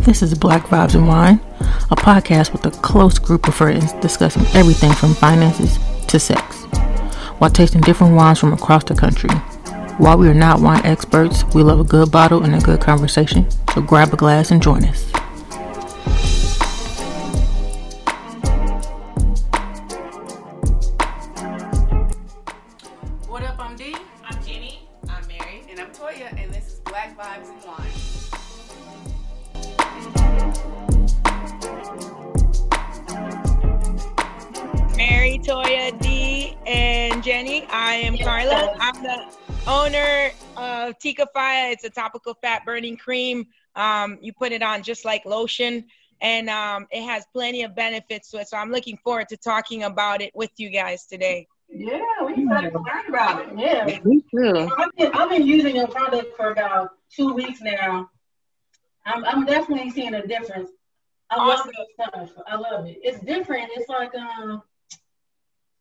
This is Black Vibes and Wine, a podcast with a close group of friends discussing everything from finances to sex, while tasting different wines from across the country. While we are not wine experts, we love a good bottle and a good conversation, so grab a glass and join us. It's a topical fat burning cream. Um, you put it on just like lotion, and um, it has plenty of benefits to it. So I'm looking forward to talking about it with you guys today. Yeah, we excited to learn about it. Yeah, Me too. I've been, I've been using your product for about two weeks now. I'm, I'm definitely seeing a difference. I love Awesome. the stuff. I love it. It's different. It's like um,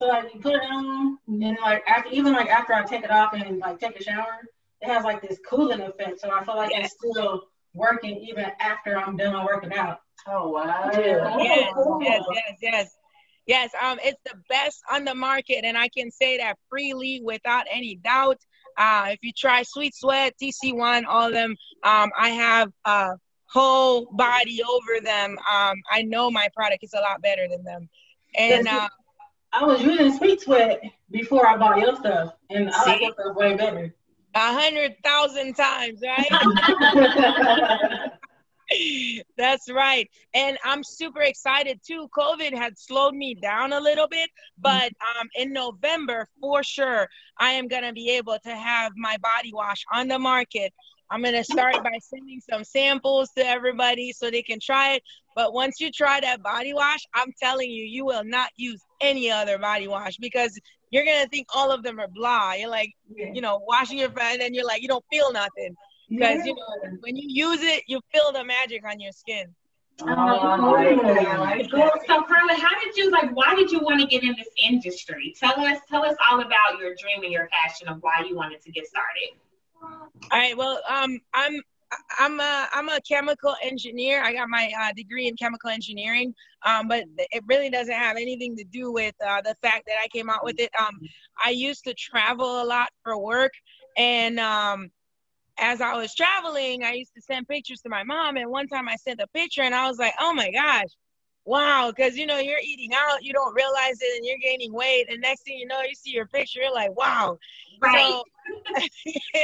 so like you put it on, and like after even like after I take it off and like take a shower, it has like this cooling effect. So I feel like it's still working even after I'm done working out. Oh, wow. Yeah. Yes, cool. yes, yes, yes. Yes, um, it's the best on the market, and I can say that freely without any doubt. Uh, if you try Sweet Sweat, TC1, all of them, um, I have a whole body over them. Um, I know my product is a lot better than them. And uh, I was using Sweet Sweat before I bought your stuff, and I like See? your stuff way better. A hundred thousand times, right? That's right. And I'm super excited too. COVID had slowed me down a little bit, but um, in November, for sure, I am going to be able to have my body wash on the market. I'm going to start by sending some samples to everybody so they can try it. But once you try that body wash, I'm telling you, you will not use any other body wash because you're to think all of them are blah. You're like, you know, washing your face, and you're like, you don't feel nothing because you know when you use it, you feel the magic on your skin. Oh, I like that. I like So, so Carla, how did you like? Why did you want to get in this industry? Tell us, tell us all about your dream and your passion of why you wanted to get started. All right, well, um, I'm I'm a I'm a chemical engineer. I got my uh, degree in chemical engineering, um, but it really doesn't have anything to do with uh, the fact that I came out with it. Um, I used to travel a lot for work, and um, as I was traveling, I used to send pictures to my mom. And one time I sent a picture, and I was like, "Oh my gosh, wow!" Because you know you're eating out, you don't realize it, and you're gaining weight. And next thing you know, you see your picture, you're like, "Wow!" So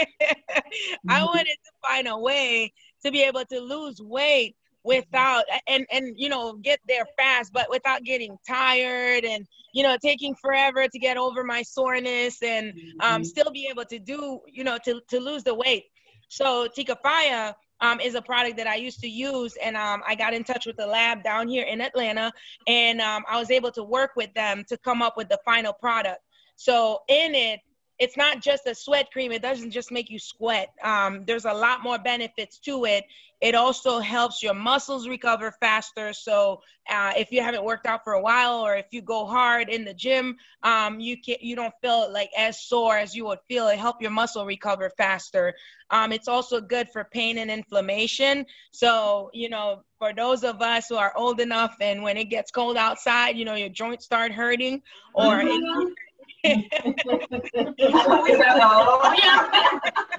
I wanted to find a way to be able to lose weight without and and you know get there fast but without getting tired and you know taking forever to get over my soreness and um, still be able to do you know to, to lose the weight so Tika tikafaya um, is a product that I used to use, and um, I got in touch with the lab down here in Atlanta, and um, I was able to work with them to come up with the final product. So in it, it's not just a sweat cream. It doesn't just make you sweat. Um, there's a lot more benefits to it. It also helps your muscles recover faster. So uh, if you haven't worked out for a while, or if you go hard in the gym, um, you can you don't feel like as sore as you would feel. It help your muscle recover faster. Um, it's also good for pain and inflammation. So you know, for those of us who are old enough, and when it gets cold outside, you know, your joints start hurting, or it,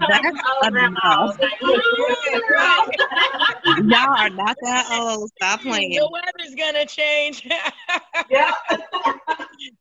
That's Oh, grandma. enough. Y'all are not that old. Stop playing. the weather's gonna change. Yeah.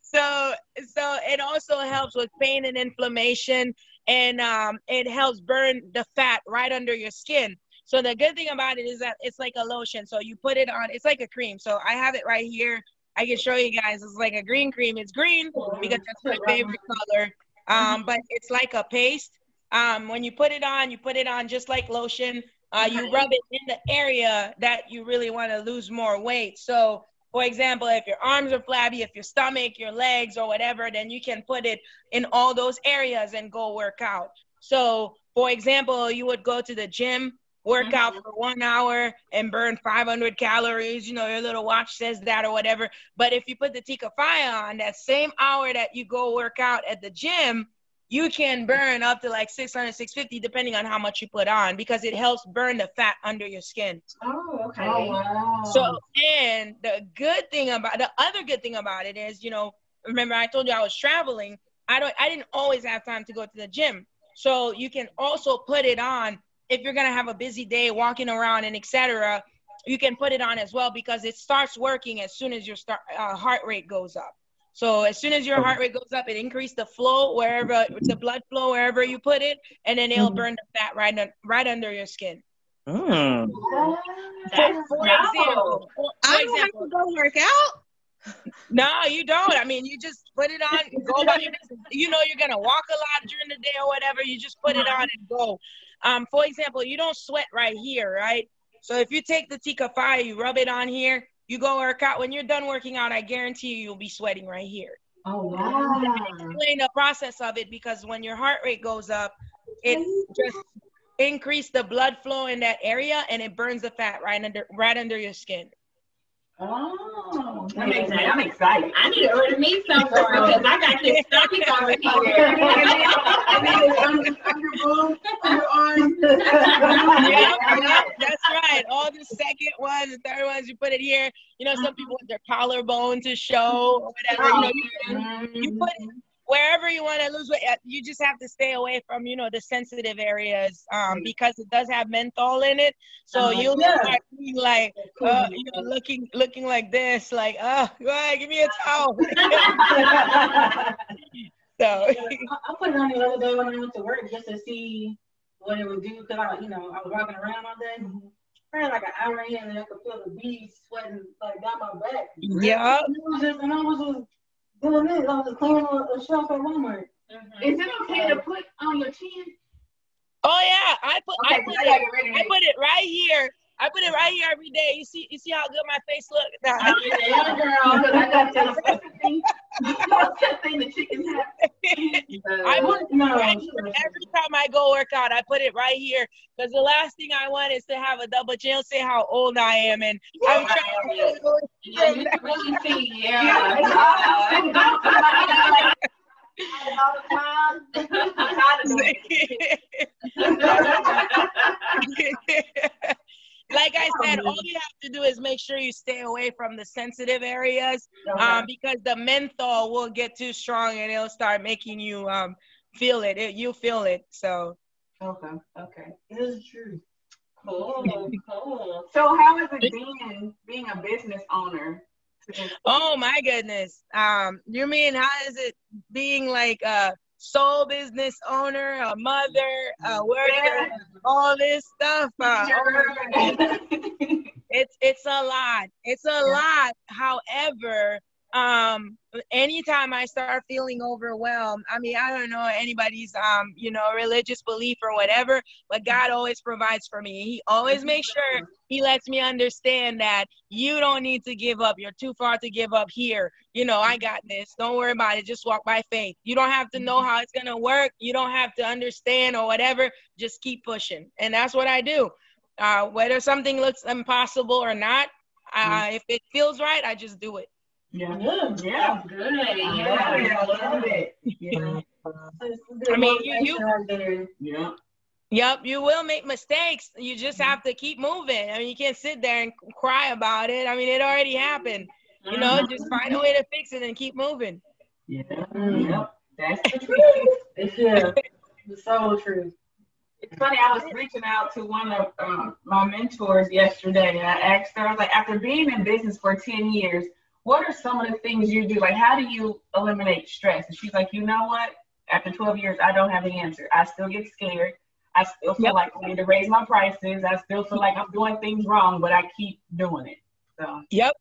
so so it also helps with pain and inflammation and um, it helps burn the fat right under your skin so the good thing about it is that it's like a lotion so you put it on it's like a cream so i have it right here i can show you guys it's like a green cream. It's green because that's my favorite color. Um, but it's like a paste. Um, when you put it on you put it on just like lotion. Uh, you rub it in the area that you really want to lose more weight. So for example, if your arms are flabby, if your stomach, your legs, or whatever, then you can put it in all those areas and go work out. So, for example, you would go to the gym, work out mm-hmm. for one hour, and burn 500 calories. You know, your little watch says that or whatever. But if you put the Tika Fire on that same hour that you go work out at the gym, you can burn up to like 600, 650 depending on how much you put on because it helps burn the fat under your skin. Oh, okay. Oh wow. So, and the good thing about the other good thing about it is, you know, remember I told you I was traveling. I don't, I didn't always have time to go to the gym. So you can also put it on if you're gonna have a busy day walking around and etc. You can put it on as well because it starts working as soon as your start uh, heart rate goes up. So as soon as your heart rate goes up, it increases the flow wherever the blood flow wherever you put it, and then it'll Mhm. burn the fat right un- right under your skin. Mm. For, That's for novel. example, for, for I don't have to go work out. no, you don't. I mean, you just put it on, go about your business. You know, you're gonna walk a lot during the day or whatever. You just put it on and go. Um, for example, you don't sweat right here, right? So if you take the Tika Fire, you rub it on here, you go work out. When you're done working out, I guarantee you, you'll be sweating right here. Oh wow. Explain the process of it because when your heart rate goes up, it just increase the blood flow in that area and it burns the fat right under right under your skin. Oh. That makes me, I'm excited. I need to order me some for because I got this stomach over here. yeah, yeah, that's right. All the second ones, the third ones, you put it here. You know, some people want their collarbone to show or whatever. You know, you, you put it wherever you want to lose weight. uh, You just have to stay away from, you know, the sensitive areas um, because it does have menthol in it. So Uh, you'll yeah. start being like, uh, you know, looking looking like this, like, oh, go give me a towel. so I, put it on the other day when I went to work just to see what it would do because I, you know, I was walking around all day. Probably like an hour in, and I could feel the bees sweating like down my back. yeah. And, was just, and I was just doing this. I was just cleaning a, uh, a shelf at Walmart. Mm-hmm. Is it okay to put on your chin? Oh yeah, I put I Okay, put I gotta it get ready to I put it right here. I put it right here every day. You see you see how good my face look? Now, Yeah, girl. Because I got that thing. that thing the chickens have. I put No, right here every time I go work out, I put it right here because the last thing I want is to have a double chin. Say how old I am, and I'm trying to. yeah, you really see, yeah. All the time. I'm tired of it. like I said, all you have to do is make sure you stay away from the sensitive areas, um, because the menthol will get too strong and it'll start making you um feel it. it you feel it. So Okay, okay. It is true. Cool, cool. So how is it being being a business owner? Oh my goodness. Um, you mean how is it being like a sole business owner, a mother, a worker, all this stuff? Uh, it's it's a lot. It's a lot. However, um, anytime I start feeling overwhelmed, I mean, I don't know anybody's um, you know, religious belief or whatever, but God always provides for me. He always makes sure he lets me understand that you don't need to give up. You're too far to give up here. You know, I got this. Don't worry about it. Just walk by faith. You don't have to know how it's gonna work. You don't have to understand or whatever. Just keep pushing, and that's what I do. Uh, whether something looks impossible or not, uh, if it feels right, I just do it. Yeah. Yeah. Yeah. Good. Yeah, Yeah. I love it. Yeah. I mean, you- you- motivation right there. Yeah. Yep, you will make mistakes. You just have to keep moving. I mean, you can't sit there and cry about it. I mean, it already happened. You know, just find a way to fix it and keep moving. Yeah. Yep. That's the truth. It's yeah. It's so true. It's funny, I was reaching out to one of um, my mentors yesterday. and I asked her, I was like, after being in business for 10 years, what are some of the things you do? Like, how do you eliminate stress? And she's like, you know what? After 12 years, I don't have the answer. I still get scared. I still feel Yep. like I need to raise my prices. I still feel like I'm doing things wrong, but I keep doing it. So, Yep.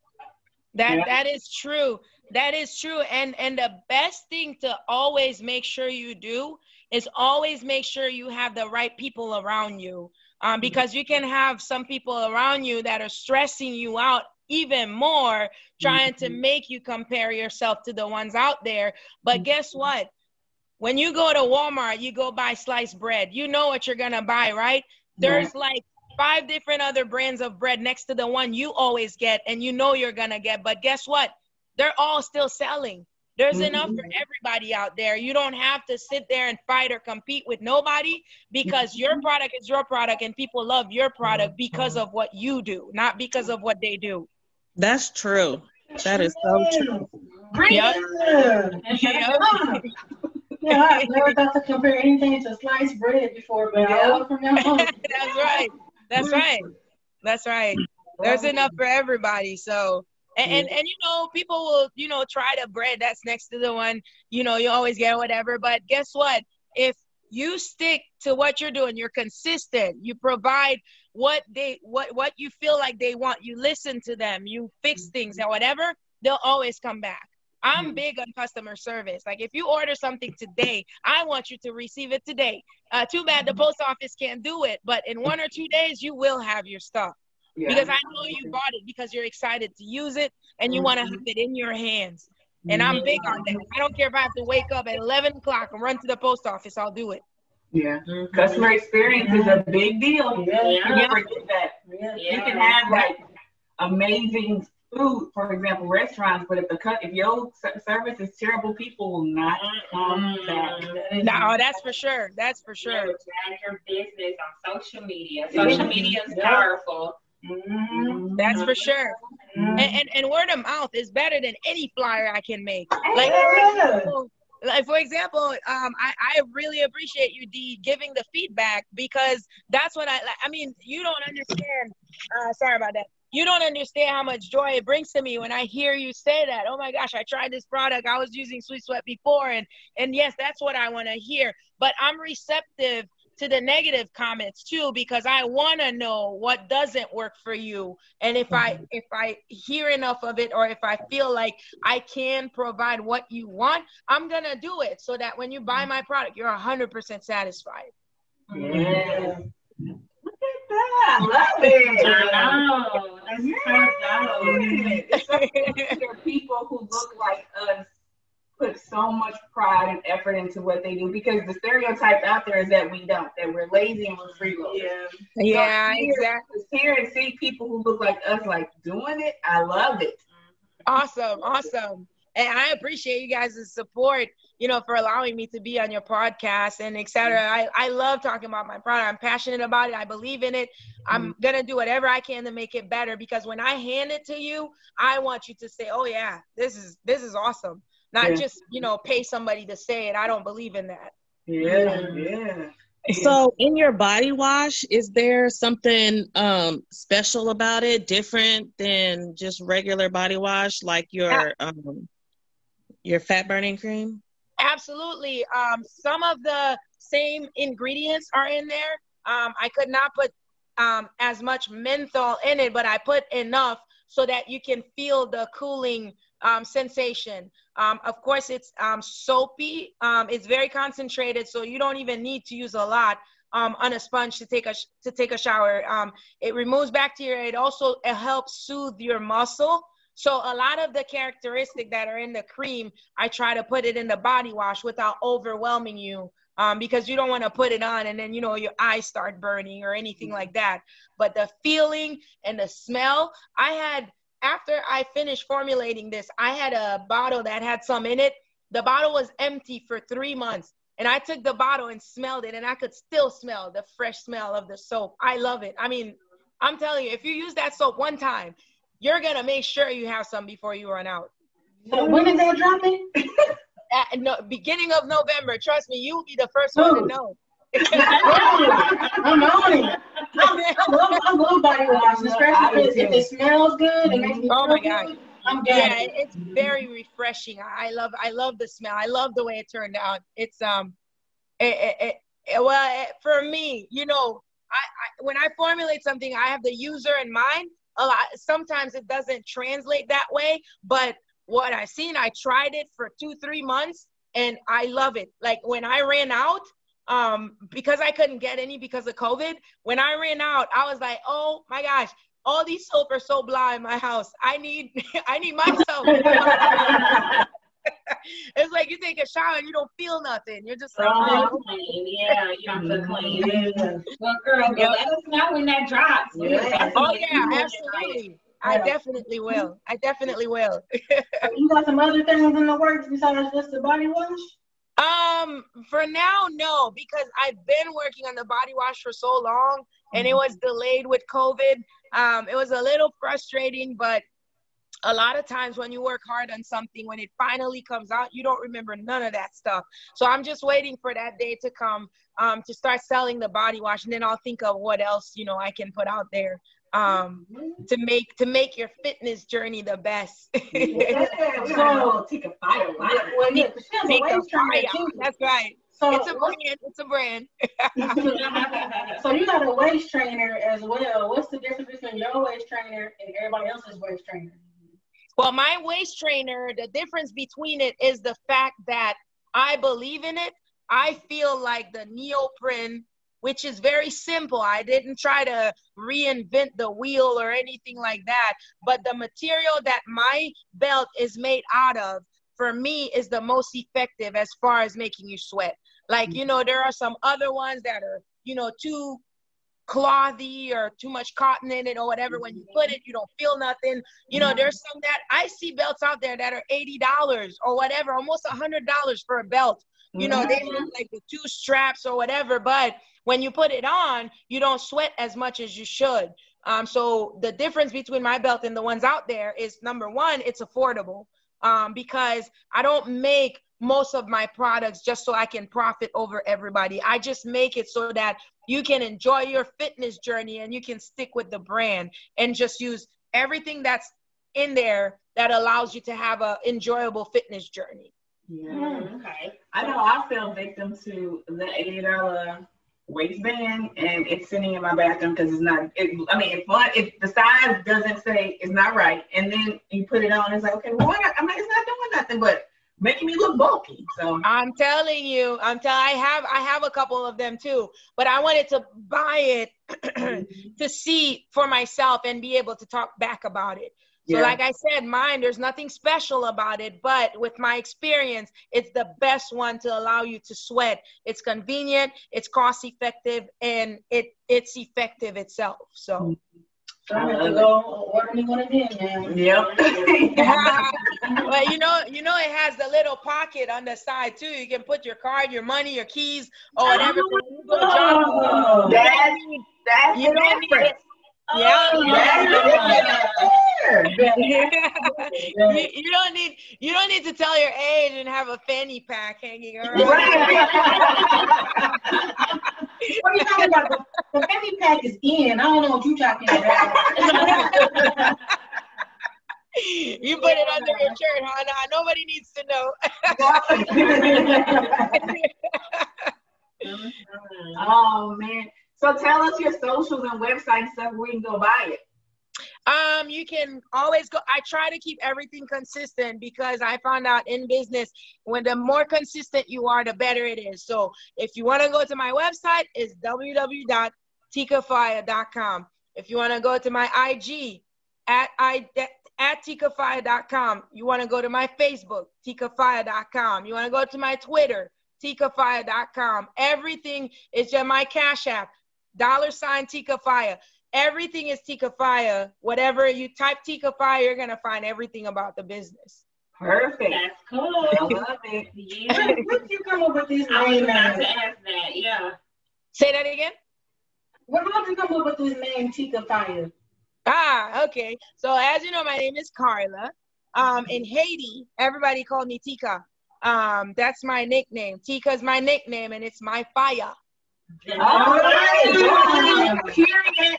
That that is true. That is true. And and the best thing to always make sure you do is always make sure you have the right people around you. Um, because you can have some people around you that are stressing you out even more, trying to mm-hmm. make you compare yourself to the ones out there. But mm-hmm. guess what? When you go to Walmart, you go buy sliced bread. You know what you're gonna buy, right? There's like five different other brands of bread next to the one you always get and you know you're gonna get. But guess what? They're all still selling. There's mm-hmm. enough for everybody out there. You don't have to sit there and fight or compete with nobody because your product is your product and people love your product because of what you do, not because of what they do. That's true. That is so true. Yep. Yeah. Yeah, I've never thought to compare anything to sliced bread before, but I will from now on. That's right. That's right. That's right. There's enough for everybody. So and, and and you know, people will, you know, try the bread that's next to the one, you know, you always get whatever. But guess what? If you stick to what you're doing, you're consistent, you provide what they what what you feel like they want, you listen to them, you fix mm-hmm. things and whatever, they'll always come back. I'm mm-hmm. big on customer service. Like if you order something today, I want you to receive it today. Uh, too bad the mm-hmm. post office can't do it, but in one or two days you will have your stuff Yeah. because I know you bought it because you're excited to use it and you want to have it in your hands. And I'm mm-hmm. big on that. I don't care if I have to wake up at 11 o'clock and run to the post office. I'll do it. Yeah. Mm-hmm. Customer experience is a big deal. Yeah. You forget that. Yeah. You can have like amazing food, for example, restaurants, but if the cut if your service is terrible, people will not come mm-hmm. back. No, that's for sure. That's for Sure. sure. Drag your business on social media. Social media is Yeah. powerful. Mhm. That's for sure. Mhm. And, and, and word of mouth is better than any flyer I can make. Like, Yeah. like for example, um, I, I really appreciate you, D, giving the feedback because that's what I like. I mean, you don't understand. Uh, sorry about that. You don't understand how much joy it brings to me when I hear you say that. Oh my gosh, I tried this product. I was using Sweet Sweat before, and and yes, that's what I want to hear. But I'm receptive to the negative comments too because I want to know what doesn't work for you and if I mm-hmm. if I hear enough of it or if I feel like I can provide what you want I'm going to do it so that when you buy mm-hmm. my product you're 100% satisfied. Yeah. Look at that. Love it. I know. That's Yeah. so dope. It's so there are people who look like us put so much pride and effort into what they do because the stereotype out there is that we don't, that we're lazy and we're freeloaders. Yeah. yeah, So here- exactly. to hear and see people who look like us like doing it, I love it. Awesome, awesome. And I appreciate you guys' support, you know, for allowing me to be on your podcast and et cetera. I, I love talking about my product. I'm passionate about it. I believe in it. I'm mm-hmm. gonna do whatever I can to make it better because when I hand it to you, I want you to say, Oh yeah, this is this is awesome. Not Yeah. just, you know, pay somebody to say it. I don't believe in that. Yeah, yeah. So in your body wash, is there something um special about it, different than just regular body wash, like your um your fat burning cream? Absolutely. Um, some of the same ingredients are in there. Um, I could not put um, as much menthol in it, but I put enough so that you can feel the cooling um, sensation. Um, of course, it's um, soapy. Um, it's very concentrated, so you don't even need to use a lot um, on a sponge to take a sh- to take a shower. Um, it removes bacteria. It also it helps soothe your muscle. So a lot of the characteristics that are in the cream, I try to put it in the body wash without overwhelming you. Um, because you don't want to put it on and then you know your eyes start burning or anything like that. But the feeling and the smell, I had after I finished formulating this, I had a bottle that had some in it. The bottle was empty for three months. And I took the bottle and smelled it, and I could still smell the fresh smell of the soap. I love it. I mean, I'm telling you, if you use that soap one time, you're gonna make sure you have some before you run out. So when is that dropping? No, beginning of November, trust me, you will be the first one to know. I'm on it. I love, I love body wash, especially if, it smells good and makes me Oh my God. good. I'm yeah, good. it- it's very refreshing. I I love I love the smell. I love the way it turned out. It's um, it, it, it- it- well it, for me, you know, I, I when I formulate something, I have the user in mind. A lot sometimes it doesn't translate that way, but what I've seen, I tried it for two three months and I love it. Like when I ran out, um, because I couldn't get any because of COVID. When I ran out, I was like, oh my gosh, all these soap are so blah in my house. I need I need my soap. it's like you take a shower and you don't feel nothing. You're just like, Oh, clean. Yeah, you don't feel clean. Yeah. Well, girl, Yep. let us know when that drops. Yeah. oh yeah, absolutely. I definitely will. I definitely will. you got some other things in the works besides just the body wash? Um, for now, no, because I've been working on the body wash for so long and it was delayed with COVID. Um, it was a little frustrating, but a lot of times when you work hard on something, when it finally comes out, you don't remember none of that stuff. So I'm just waiting for that day to come um, to start selling the body wash, and then I'll think of what else you know I can put out there um, to make to make your fitness journey the best. Yeah, we Tika Fire line. Well, yeah, she a Tika Fire. too. That's right. So, It's a brand. It's a brand. so you got a waist trainer as well. What's the difference between your waist trainer and everybody else's waist trainer? Well, my waist trainer, the difference between it is the fact that I believe in it. I feel like the neoprene, which is very simple. I didn't try to reinvent the wheel or anything like that, but the material that my belt is made out of for me is the most effective as far as making you sweat. Like, you know, there are some other ones that are, you know, too clothy or too much cotton in it or whatever. When you put it, you don't feel nothing. You know, there's some that I see belts out there that are eighty dollars or whatever, almost a hundred dollars for a belt. You know, they have like the two straps or whatever, but when you put it on, you don't sweat as much as you should. Um, so the difference between my belt and the ones out there is number one, it's affordable um, because I don't make most of my products just so I can profit over everybody. I just make it so that you can enjoy your fitness journey and you can stick with the brand and just use everything that's in there that allows you to have a enjoyable fitness journey. Yeah. Okay. I know I fell victim to the eighty dollar waistband, and it's sitting in my bathroom because it's not. It, I mean, if one, if the size doesn't say it's not right, and then you put it on, it's like, okay, well, I, got, I mean, it's not doing nothing but making me look bulky. So I'm telling you, I'm telling I have I have a couple of them too, but I wanted to buy it to see for myself and be able to talk back about it. So Yeah. like I said, mine there's nothing special about it, but with my experience, it's the best one to allow you to sweat. It's convenient, it's cost effective, and it it's effective itself. So mm-hmm. So I'm gonna go order me one of them now. yep. well, you know, you know, it has the little pocket on the side too. You can put your card, your money, your keys, or whatever. So when you go jogging, Oh, you That's don't need- that's you don't need difference. it. Yeah, That's the you, you don't need you don't need to tell your age and have a fanny pack hanging around. What are you talking about? The, the fanny pack is in. I don't know what you're talking about. you put it under your shirt, huh? Nah, nobody needs to know. oh man. So tell us your socials and website and stuff where we can go buy it. Um, you can always go. I try to keep everything consistent because I found out in business when the more consistent you are, the better it is. So if you want to go to my website, it's www.tikafire.com. If you want to go to my IG at I at tikafire.com. You want to go to my Facebook, tikafire.com. You want to go to my Twitter, tikafire.com. Everything is just my Cash App, dollar sign tikafire. Everything is Tikafire. Whatever you type Tikafire, you're gonna find everything about the business. Perfect. That's cool. I love it. Yeah. Where did you come up with this I was name? about to ask that. Yeah. Say that again. Where did you come up with this name, Tika Fire? Ah, okay. So as you know, my name is Carla. Um, in Haiti, everybody called me Tika. Um, that's my nickname. Tika is my nickname, and it's my fire. All right. Period.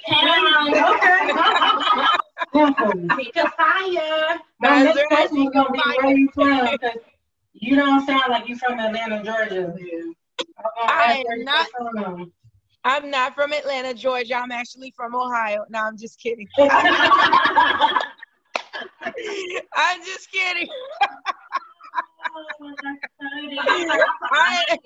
Take a fire. My next question is gonna be where you from? Because you don't sound like you from Atlanta, Georgia. I'm I'm not-. I'm not from Atlanta, Georgia. I'm actually from Ohio. No, I'm just kidding. I'm just kidding. I,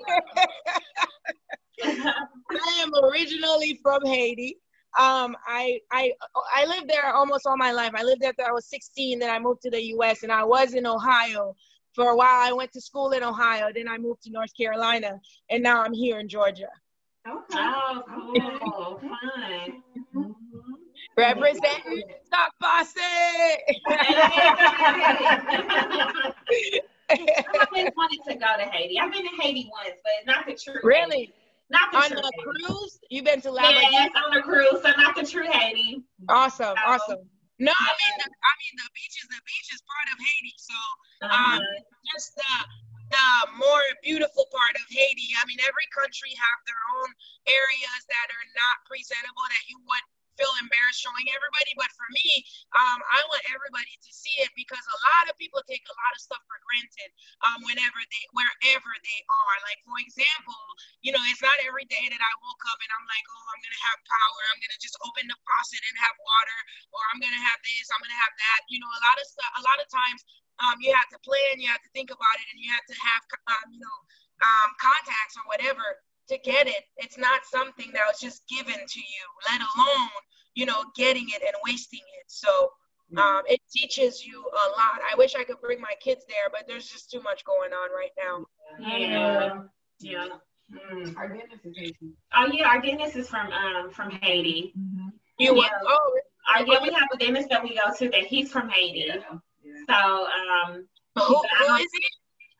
I am originally from Haiti. Um, I I I lived there almost all my life. I lived there till I was 16. Then I moved to the U.S. and I was in Ohio for a while. I went to school in Ohio. Then I moved to North Carolina, and now I'm here in Georgia. Okay. Oh, cool. Fun. Representing Stock Posse. I always wanted to go to Haiti. I've been to Haiti once, but not the true. really? Haiti. Not the On true. the Haiti. cruise? You've been to Labadee? Yes, on the cruise, so not the true Haiti. Awesome, So- awesome. No, I mean, the, I mean, the beach is the beach is part of Haiti. So Uh-huh. um, just the the more beautiful part of Haiti. I mean, every country have their own areas that are not presentable that you would feel embarrassed showing everybody. But for me, um, I want everybody to see it because a lot of people take a lot of stuff for granted um, whenever they wherever they are. Like for example, you know, it's not every day that I woke up and I'm like, oh, I'm gonna have power. I'm gonna just open the faucet and have water, or I'm gonna have this. I'm gonna have that. You know, a lot of stuff. A lot of times um, you have to plan, you have to think about it, and you have to have, um, you know, um, contacts or whatever to get it. It's not something that was just given to you, let alone, you know, getting it and wasting it. So um, it teaches you a lot. I wish I could bring my kids there, but there's just too much going on right now. Yeah. Yeah. Mm, our goodness is Haiti. Oh yeah, our dentist is from um from Haiti. You Yeah. oh, Uh, yeah, we have a dentist that we go to that he's from Haiti. So um who, who is it?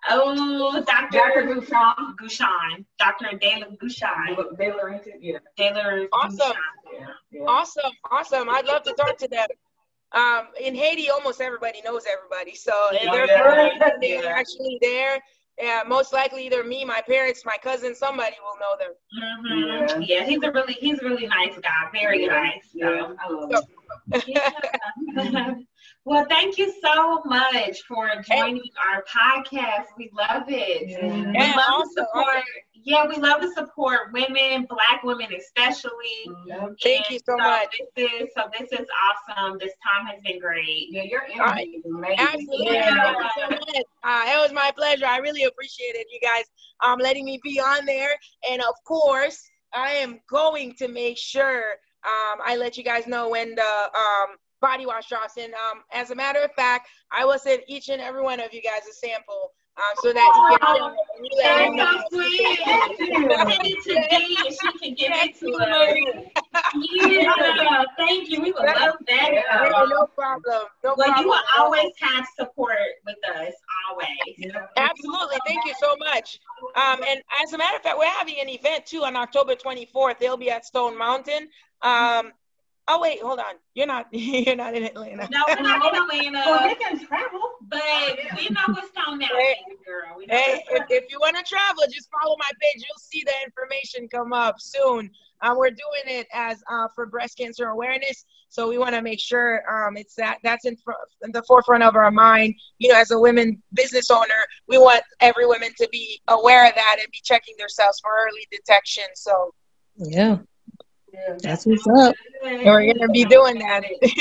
Oh Dr. Dr. Bouchon. Gouchon. Dr. Dela Gouchon. They learned it. Yeah. Taylor Awesome. Yeah. yeah. Awesome, awesome. I'd love to talk to them. Um, in Haiti, almost everybody knows everybody, so if Yeah, they're, yeah, they're yeah. actually there. Yeah, most likely either me, my parents, my cousin, somebody will know them. Mhm. Yeah. he's a really he's a really nice guy. Very Yeah. nice. So. I love So- it. Yeah. Well, thank you so much for joining our podcast. We love it. Yeah. We love awesome, to support. Yeah, we love to support women, Black women especially. Yep. Thank you so much. This is so. This is awesome. This time has been great. Yeah, your All right. energy is amazing. Absolutely. Yeah. Thank you so much. Uh, it was my pleasure. I really appreciate it, you guys, um, letting me be on there. And of course, I am going to make sure um, I let you guys know when the um, body wash drops. And um, as a matter of fact, I will send each and every one of you guys a sample um, so that you can feel it. You That's so sweet. Send it to me and she can give it to us. Yeah, thank you. We would love that. Yeah, no problem. No Well, problem. you will always have support with us, always. Absolutely. Thank you so much. Um, and as a matter of fact, we're having an event too on October 24th. They'll be at Stone Mountain. Um, oh wait, hold on. You're not. You're not in Atlanta. No, we're not in So Atlanta, they can travel. but we know what's Stone Mountain, girl. We Hey, if, if you want to travel, just follow my page. You'll see the information come up soon. Uh, we're doing it as uh, for breast cancer awareness, so we want to make sure um, it's that that's in, fr- in the forefront of our mind. You know, as a women business owner, we want every woman to be aware of that and be checking themselves for early detection. So Yeah, Yeah. That's what's up. good. we're gonna be doing that.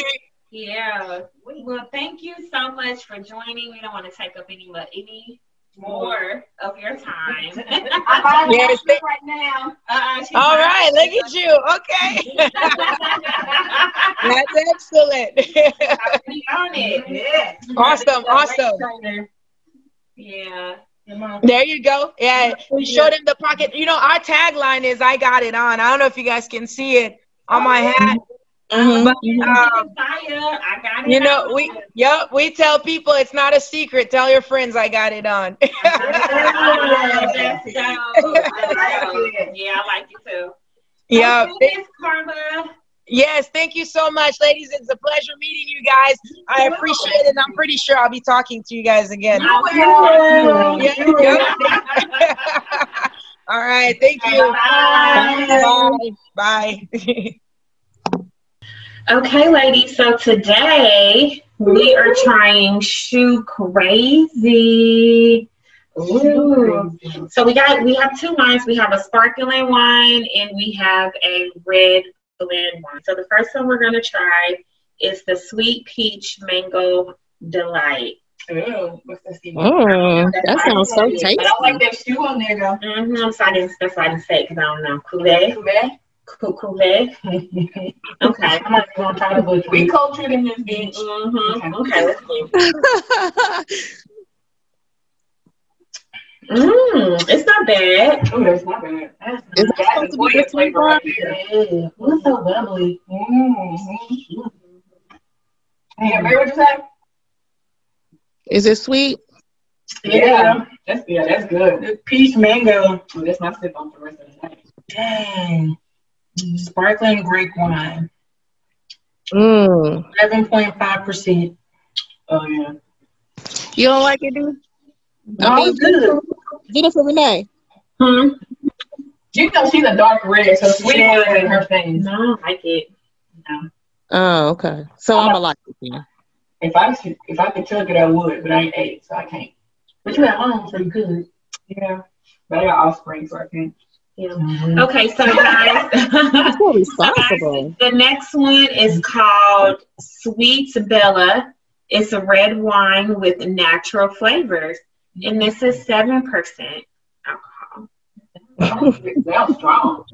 Yeah. Well, thank you so much for joining. We don't want to take up any mu- any more of your time. I'm Yes, yes, right now. Uh-uh, she's All look at you. Okay, that's excellent. Already on it. Yeah. awesome, awesome. Yeah. There you go. Yeah, we showed him the pocket. You know, our tagline is "I got it on." I don't know if you guys can see it on my hat. Mhm. But, Um, um, I got it. you know, we yep, we tell people it's not a secret. Tell your friends I got it on. Yeah, I like it too. yeah. Okay, Miss Carla. Yes, thank you so much, ladies. It's a pleasure meeting you guys. I appreciate it. and I'm pretty sure I'll be talking to you guys again. You. Yeah, yeah. All right, thank you. Bye. Bye. Bye. Okay, ladies. So today we are trying shoe crazy. Ooh. So we got we have two wines. We have a sparkling wine and we have a red blend wine. So the first one we're gonna try is the sweet peach mango delight. Ooh, what's that Steve? Mm, that sounds so tasty. But. I like that shoe on there though. Mm-hmm. So I didn't that's why I didn't say because I don't know. Cuvée. Cuvée. Cou- Cuvée. Okay. I'm not gonna try to butcher. We cultured in this bitch. Mm-hmm. Okay, let's see. Mm, it's not bad. Oh, that's not bad. That's nice. that supposed to be the sweet right there. Yeah. What's so bubbly? Mm-hmm. Yeah, Mary, what you say? Is it sweet? Yeah, that's yeah, that's good. Peach mango. Oh, that's my sip on for the rest of the night. Dang. Sparkling grape wine. Mm. Eleven point five percent. Oh yeah. You don't like it, dude? No, it's good. Get it for Renee. Hmm. You know she's a dark red, so sweet Yeah. is in her thing. No, I don't like it. No. Oh, okay. So I'm gonna like it then. If I should, if I could chug it, I would, but I ain't ate, so I can't. But you at home, so you could. Yeah, but I got offspring, so I can't. Yeah. Mm-hmm. Okay, so guys, So responsible. the next one is called Sweet Bella. It's a red wine with natural flavors, and this is seven percent alcohol. That strong.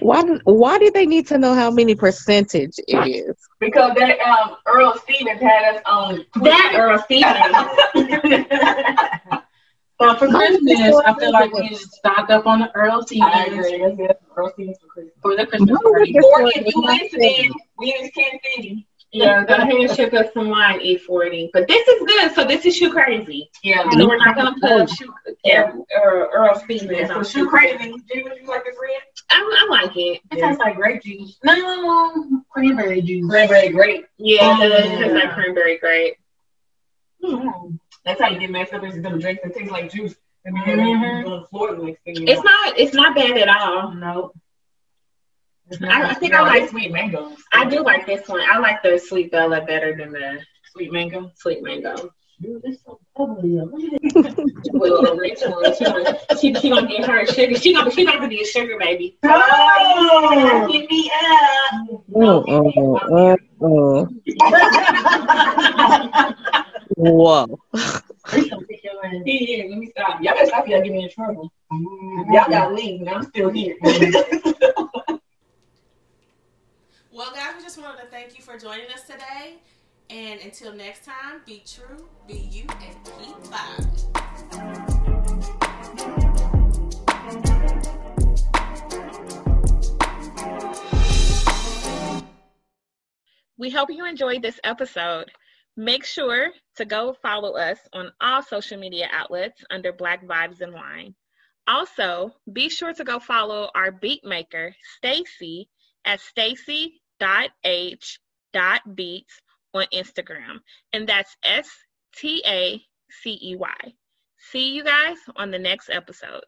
Why? Why did they need to know how many percentage it is? Because that um Earl Stevens had us on That Earl Stevens. So for Christmas, I feel like we should stock up on the Earl I Stevens agree. That's. Earl Stevens for Christmas. for the Christmas Mine party. is Or so if you expensive. listening, we in Kansas City. Yeah, go ahead and ship us some wine, E40. But this is good. So this is shoe crazy. Yeah. So we're not gonna put shoe, yeah, or Earl Stevens. So on shoe crazy. Do you you like this red? I, I like it. It tastes like grape juice. No, no, no, cranberry juice. Cranberry grape. Yeah, it does Yeah. taste like cranberry grape. Mm. That's how you get messed up. Is them drinks that taste like juice. And we have it on the floor the next thing you It's know. not. It's not bad at all. No. It's I, I think No, I like. sweet mango. I do like this one. I like the sweet Bella better than the sweet mango. sweet mango. Dude, it's so bubbly. Well, the she, gonna- she, she gonna get her sugar. She gonna she gonna be a sugar baby. Oh! Give me up. Oh, oh, oh, Whoa. Please don't pick your ass. Yeah, yeah, let me stop. Y'all better stop y'all getting me in trouble. Y'all gotta leave, and I'm still here. Well, guys, we just wanted to thank you for joining us today. And until next time, be true, be you, and keep vibing. We hope you enjoyed this episode. Make sure to go follow us on all social media outlets under Black Vibes and Wine. Also, be sure to go follow our beat maker, Stacy, at beats on Instagram. And that's S T A C E Y. See you guys on the next episode.